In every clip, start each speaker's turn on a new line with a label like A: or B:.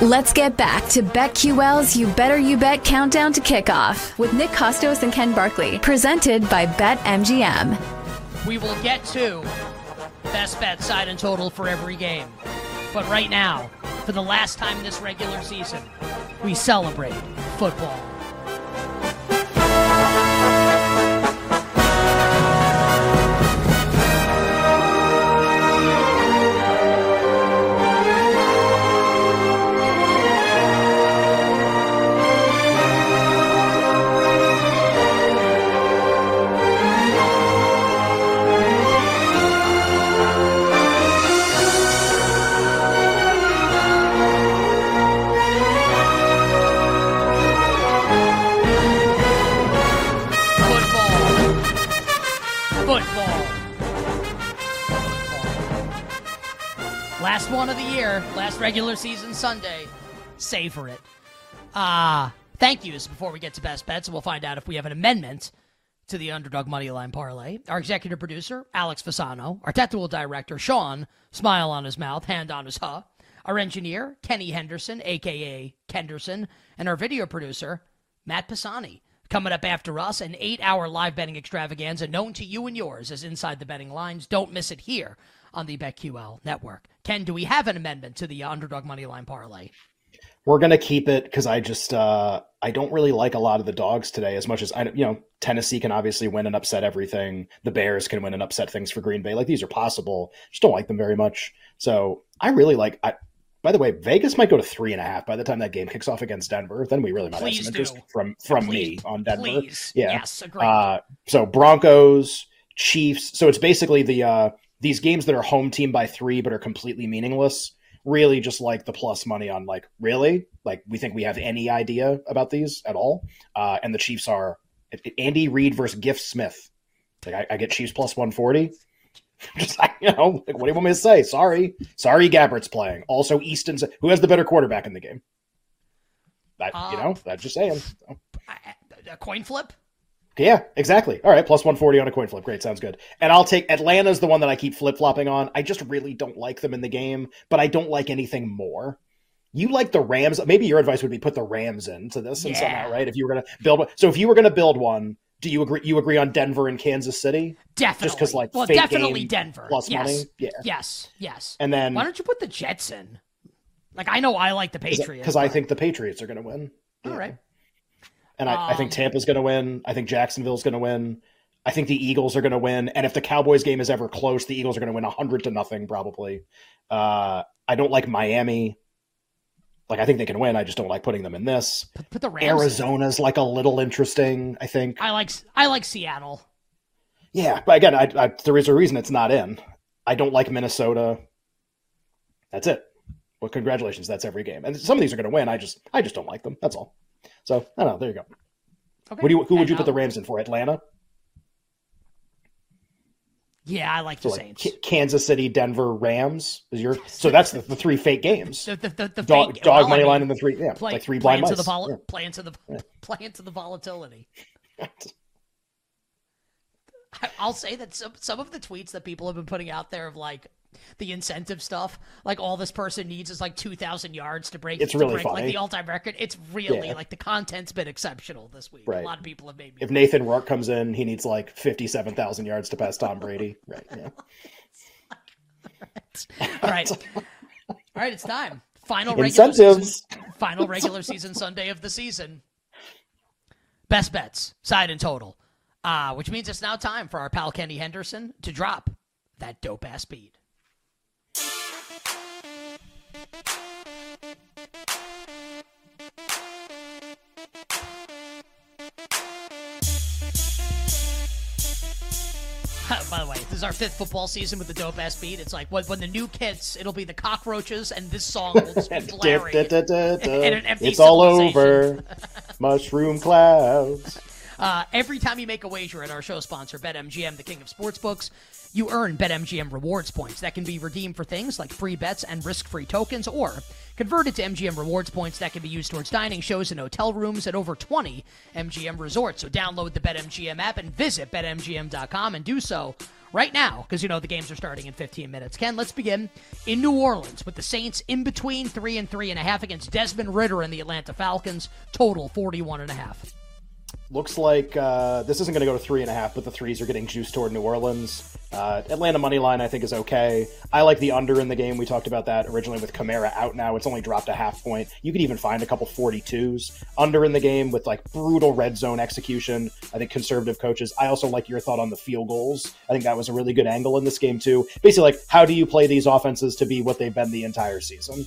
A: Let's get back to BetQL's You Better You Bet Countdown to Kickoff with Nick Kostos and Ken Barkley, presented by BetMGM.
B: We will get to best bet side and total for every game. But right now, for the last time this regular season, we celebrate. Football. One of the year, last regular season Sunday. Savor it. Uh, thank yous before we get to best bets, and we'll find out if we have an amendment to the underdog money line parlay. Our executive producer, Alex Fasano. Our technical director, Sean, smile on his mouth, hand on his huh. Our engineer, Kenny Henderson, aka Kenderson, and our video producer, Matt Pisani. Coming up after us, an eight hour live betting extravaganza known to you and yours as Inside the Betting Lines. Don't miss it here on the BetQL network. Ken, do we have an amendment to the underdog money line parlay?
C: We're gonna keep it because I just uh, I don't really like a lot of the dogs today as much as I you know Tennessee can obviously win and upset everything. The Bears can win and upset things for Green Bay. Like these are possible. Just don't like them very much. So I really like. I, by the way, Vegas might go to three and a half by the time that game kicks off against Denver. Then we really might
B: Please
C: have some
B: do.
C: interest from from
B: Please-
C: me on Denver.
B: Please.
C: Yeah.
B: Yes, agreed.
C: Uh, so Broncos, Chiefs. So it's basically the uh, these games that are home team by three but are completely meaningless. Really, just like the plus money on like really like we think we have any idea about these at all. Uh, and the Chiefs are Andy Reid versus Giff Smith. Like I, I get Chiefs plus one forty. Just like, you know, like what do you want me to say? Sorry, sorry, Gabbert's playing. Also, Easton's who has the better quarterback in the game. That you
B: Uh,
C: know, that's just saying.
B: a coin flip?
C: Yeah, exactly. All right, plus 140 on a coin flip. Great, sounds good. And I'll take Atlanta's the one that I keep flip flopping on. I just really don't like them in the game, but I don't like anything more. You like the Rams. Maybe your advice would be put the Rams into this and
B: Yeah.
C: somehow, right? If you were going to build one. So if you were going to build one, do you agree you agree on Denver and Kansas City?
B: Definitely.
C: Just 'cause, like,
B: well, definitely Denver.
C: plus
B: yes.
C: money? Yeah.
B: Yes. Yes.
C: And then
B: Why don't you put the Jets in? Like I know I like the Patriots
C: because I think the Patriots are going to win.
B: All right.
C: And I, I think
B: Um,
C: Tampa's going to win. I think Jacksonville's going to win. I think the Eagles are going to win. And if the Cowboys game is ever close, the Eagles are going to win 100 to nothing, probably. Uh, I don't like Miami. Like, I think they can win. I just don't like putting them in this.
B: Put, put the Rams. in.
C: Arizona's like a little interesting, I think.
B: I like I like Seattle.
C: Yeah. But again, I, I, there is a reason it's not in. I don't like Minnesota. That's it. Well, congratulations. That's every game. And some of these are going to win. I just, I just don't like them. That's all. So, I don't know. There you go.
B: Okay.
C: What do you, who would you put the
B: uh,
C: Rams in for? Atlanta?
B: Yeah, I like
C: So
B: the
C: like
B: Saints.
C: K- Kansas City, Denver, Rams is your. So that's the, the three fake games.
B: The, the, the, the
C: Dog,
B: fake-
C: dog
B: well, I
C: money
B: mean,
C: line and the three. Yeah,
B: play,
C: like three blind
B: into
C: mice.
B: the vol-
C: Yeah.
B: play into the play into the volatility. I- I'll say that some some of the tweets that people have been putting out there of like the incentive stuff, like all this person needs is like two thousand yards to break.
C: It's
B: to
C: really
B: break, like the all time record. It's really
C: Yeah.
B: like the content's been exceptional this week.
C: Right.
B: A lot of people have made me.
C: If Nathan Rourke comes in, he needs like fifty-seven thousand yards to pass Tom Brady. Right. Yeah.
B: all right, all right, it's time. Final regular
C: Incentives.
B: season, final regular season Sunday of the season. Best bets, side and total. Uh, which means it's now time for our pal Kenny Henderson to drop that dope ass beat. By the way, this is our fifth football season with the dope ass beat. It's like when, when the new kids, it'll be the cockroaches, and this song will just be blaring.
C: Da, da, da, da.
B: And an
C: It's all over. Mushroom clouds.
B: Uh, every time you make a wager at our show sponsor, BetMGM, the king of sportsbooks, you earn BetMGM rewards points that can be redeemed for things like free bets and risk-free tokens, or converted to MGM rewards points that can be used towards dining, shows, and hotel rooms at over 20 MGM resorts. So download the BetMGM app and visit BetMGM.com and do so right now, because you know the games are starting in 15 minutes. Ken, let's begin in New Orleans with the Saints in between three and three and a half against Desmond Ridder and the Atlanta Falcons. Total 41 and a half.
C: Looks like uh, this isn't going to go to three and a half, but the threes are getting juiced toward New Orleans. Uh, Atlanta money line, I think, is okay. I like the under in the game. We talked about that originally with Kamara out now. It's only dropped a half point. You could even find a couple 42s under in the game with like brutal red zone execution. I think conservative coaches. I also like your thought on the field goals. I think that was a really good angle in this game, too. Basically, like, how do you play these offenses to be what they've been the entire season?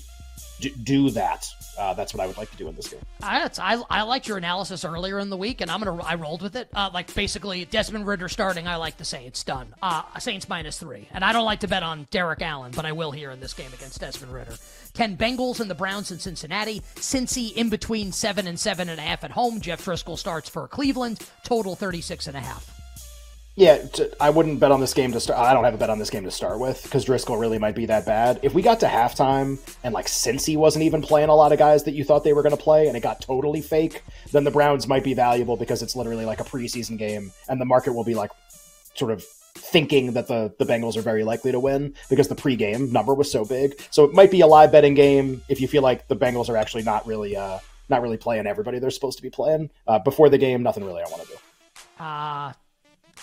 C: D- do that. Uh, that's what I would like to do in this game.
B: I, I, I liked your analysis earlier in the week, and I'm gonna I rolled with it. Uh, like basically Desmond Ridder starting, I like to say it's done. Uh, Saints minus three, and I don't like to bet on Derek Allen, but I will here in this game against Desmond Ridder. Ken Bengals and the Browns in Cincinnati. Cincy in between seven and seven and a half at home. Jeff Driskel starts for Cleveland. Total 36 and a half.
C: Yeah, t- I wouldn't bet on this game to start. I don't have a bet on this game to start with because Driskel really might be that bad. If we got to halftime and like since he wasn't even playing a lot of guys that you thought they were going to play, and it got totally fake, then the Browns might be valuable because it's literally like a preseason game, and the market will be like sort of thinking that the the Bengals are very likely to win because the pregame number was so big. So it might be a live betting game if you feel like the Bengals are actually not really uh not really playing everybody they're supposed to be playing. Uh, before the game, nothing really I want to do.
B: Uh,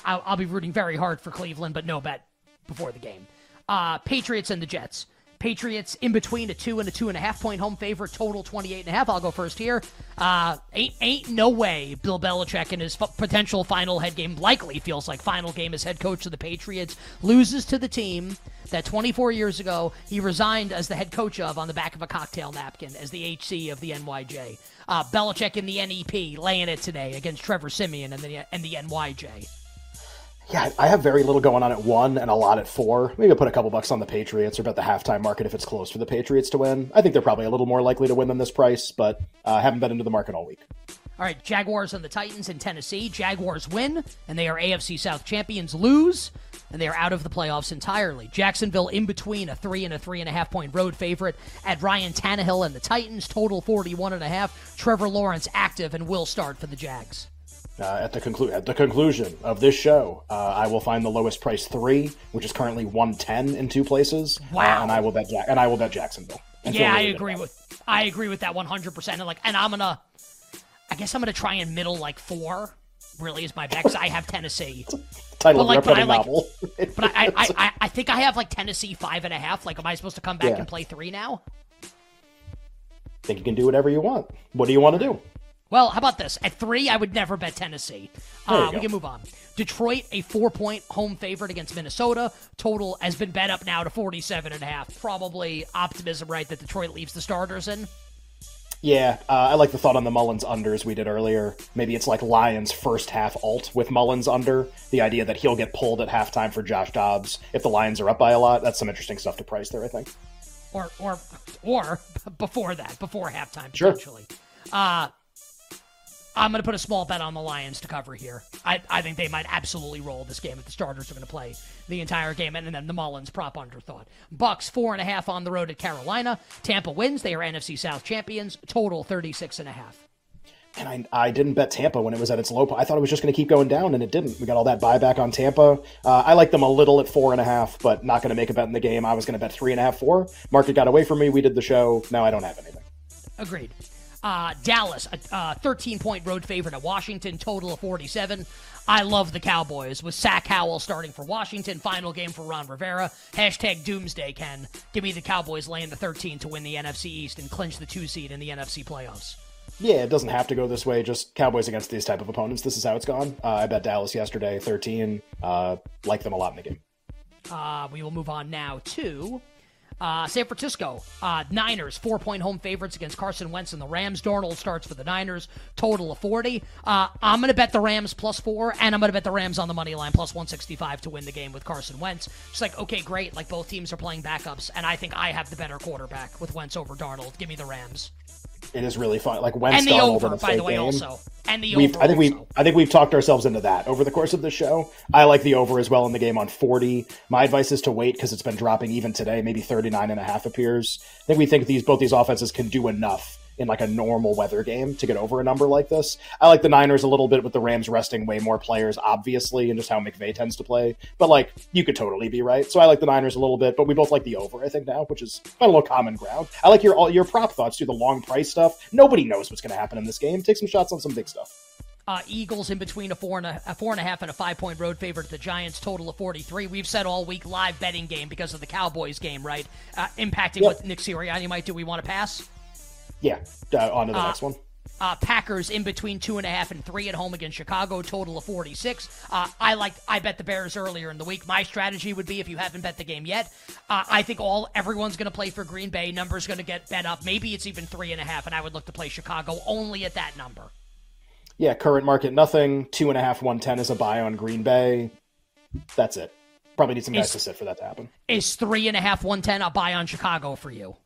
B: I'll, I'll be rooting very hard for Cleveland, but no bet before the game. Uh, Patriots and the Jets. Patriots in between a two and a two and a half point home favorite, total 28 and a half. I'll go first here. Uh, ain't, ain't no way Bill Belichick in his f- potential final head game, likely feels like final game as head coach of the Patriots, loses to the team that 24 years ago he resigned as the head coach of on the back of a cocktail napkin as the HC of the NYJ. Uh, Belichick in the NEP laying it today against Trevor Siemian and the, and the NYJ.
C: Yeah, I have very little going on at one and a lot at four. Maybe I'll put a couple bucks on the Patriots or bet the halftime market if it's close for the Patriots to win. I think they're probably a little more likely to win than this price, but uh, I haven't been into the market all week.
B: All right, Jaguars and the Titans in Tennessee. Jaguars win, and they are AFC South champions. Lose, and they are out of the playoffs entirely. Jacksonville in between a three and a three and a half point road favorite at Ryan Tannehill and the Titans. Total 41 and a half. Trevor Lawrence active and will start for the Jags.
C: Uh, at the conclu- at the conclusion of this show, uh, I will find the lowest price three, which is currently one ten in two places.
B: Wow.
C: Uh, and I will bet ja- and I will bet Jacksonville.
B: Yeah, I agree
C: it.
B: with I agree with that 100. percent And like, and I'm gonna, I guess I'm gonna try and middle like four. Really is my bet 'cause I have Tennessee.
C: title
B: but
C: of
B: like, but I like-
C: novel.
B: But I, I, I, I, I think I have like Tennessee five and a half. Like, am I supposed to come back
C: Yeah.
B: and play three now?
C: think you can do whatever you want. What do you want to do?
B: Well, how about this? At three, I would never bet Tennessee. Uh, we can move on. Detroit, a four-point home favorite against Minnesota. Total has been bet up now to 47 and a half. Probably optimism, right, that Detroit leaves the starters in.
C: Yeah, uh, I like the thought on the Mullens unders we did earlier. Maybe it's like Lions first half alt with Mullens under. The idea that he'll get pulled at halftime for Josh Dobbs if the Lions are up by a lot. That's some interesting stuff to price there, I think.
B: Or, or, or before that, before halftime,
C: Sure.
B: potentially. Uh, I'm going to put a small bet on the Lions to cover here. I, I think they might absolutely roll this game if the starters are going to play the entire game, and then the Mullens prop underthought. Bucks four and a half on the road at Carolina. Tampa wins. They are NFC South champions. Total 36 and a half.
C: And I, I didn't bet Tampa when it was at its low point. I thought it was just going to keep going down, and it didn't. We got all that buyback on Tampa. Uh, I like them a little at four and a half, but not going to make a bet in the game. I was going to bet three and a half, four. Market got away from me. We did the show. Now I don't have anything.
B: Agreed. Uh, Dallas, a 13 point road favorite at Washington, total of 47. I love the Cowboys with Sam Howell starting for Washington. Final game for Ron Rivera. Hashtag Doomsday Ken. Give me the Cowboys laying the 13 to win the NFC East and clinch the two seed in the NFC playoffs.
C: Yeah, it doesn't have to go this way. Just Cowboys against these type of opponents. This is how it's gone. Uh, I bet Dallas yesterday, 13. Uh, like them a lot in the game.
B: Uh, we will move on now to uh, San Francisco, uh, Niners, four point home favorites against Carson Wentz and the Rams. Darnold starts for the Niners, total of 40. Uh, I'm going to bet the Rams plus four, and I'm going to bet the Rams on the money line plus 165 to win the game with Carson Wentz. It's like, okay, great. Like both teams are playing backups, and I think I have the better quarterback with Wentz over Darnold. Give me the Rams
C: it is really fun. Like Wentz
B: and the over, by the way, game. also and the
C: we've,
B: over.
C: I think
B: we
C: I think we've talked ourselves into that over the course of the show. I like the over as well in the game on 40. My advice is to wait because it's been dropping even today. Maybe 39 and a half appears. I think we think these both these offenses can do enough in like a normal weather game to get over a number like this. I like the Niners a little bit with the Rams resting way more players, obviously, and just how McVay tends to play. But like, you could totally be right. So I like the Niners a little bit, but we both like the over, I think now, which is a little common ground. I like your all your prop thoughts too, the long price stuff. Nobody knows what's going to happen in this game. Take some shots on some big stuff.
B: Uh, Eagles in between a four and a, a, four and a half and a five point road favorite to the Giants, total of 43. We've said all week live betting game because of the Cowboys game, right? Uh, impacting yep. what Nick Sirianni might do. We want to pass?
C: Yeah, uh, on to the uh, next one.
B: Uh, Packers in between two and a half and three at home against Chicago, total of 46. Uh, I like I bet the Bears earlier in the week. My strategy would be if you haven't bet the game yet, uh, I think all everyone's going to play for Green Bay. Numbers going to get bet up. Maybe it's even three and a half, and I would look to play Chicago only at that number.
C: Yeah, current market nothing. Two and a half, one ten is a buy on Green Bay. That's it. Probably need some guys is, to sit for that to happen.
B: Is three and a half, one ten a buy on Chicago for you?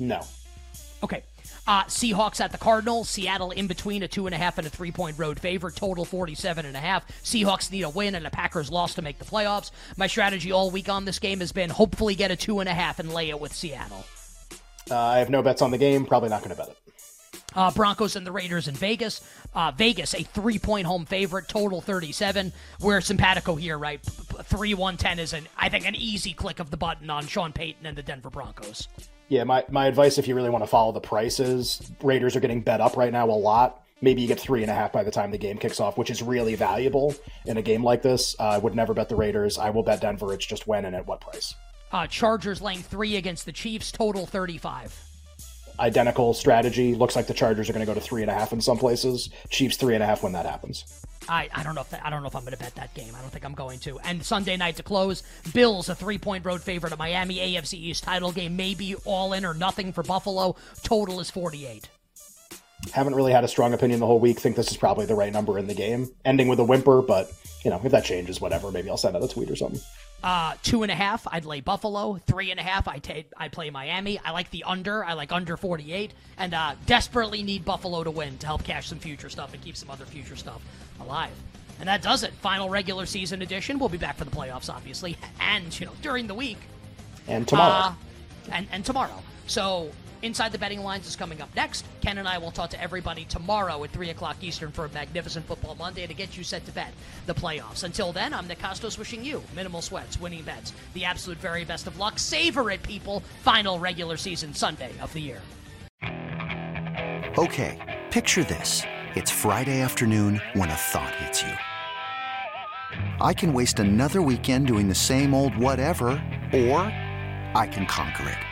C: No.
B: Okay. Uh, Seahawks at the Cardinals. Seattle in between a two and a half and a three point road favorite. Total 47 and a half. Seahawks need a win and a Packers loss to make the playoffs. My strategy all week on this game has been hopefully get a two and a half and lay it with Seattle.
C: Uh, I have no bets on the game. Probably not going to bet it.
B: Uh, Broncos and the Raiders in Vegas. Uh, Vegas, a three point home favorite, total 37. We're simpatico here, right? 3 110 is, an, I think, an easy click of the button on Sean Payton and the Denver Broncos.
C: Yeah, my, my advice if you really want to follow the prices, Raiders are getting bet up right now a lot. Maybe you get three and a half by the time the game kicks off, which is really valuable in a game like this. Uh, I would never bet the Raiders. I will bet Denver. It's just when and at what price.
B: Uh, Chargers laying three against the Chiefs, total 35
C: identical strategy. Looks like the Chargers are going to go to three and a half in some places. Chiefs three and a half when that happens.
B: I, I don't know if that, I don't know if I'm going to bet that game. I don't think I'm going to. And Sunday night to close, Bills a three point road favorite at Miami AFC East title game, maybe all in or nothing for Buffalo. Total is 48.
C: Haven't really had a strong opinion the whole week. Think this is probably the right number in the game. Ending with a whimper, but you know if that changes, whatever. Maybe I'll send out a tweet or something.
B: Uh, two and a half, I'd lay Buffalo. Three and a half, I take I play Miami. I like the under. I like under 48, and uh, desperately need Buffalo to win to help cash some future stuff and keep some other future stuff alive. And that does it. Final regular season edition. We'll be back for the playoffs, obviously, and you know during the week.
C: And tomorrow.
B: Uh, and and tomorrow. So Inside the Betting Lines is coming up next. Ken and I will talk to everybody tomorrow at 3 o'clock Eastern for a magnificent Football Monday to get you set to bet the playoffs. Until then, I'm Nick Kostos wishing you minimal sweats, winning bets, the absolute very best of luck. Savor it, people. Final regular season Sunday of the year.
D: Okay, picture this. It's Friday afternoon when a thought hits you. I can waste another weekend doing the same old whatever, or I can conquer it.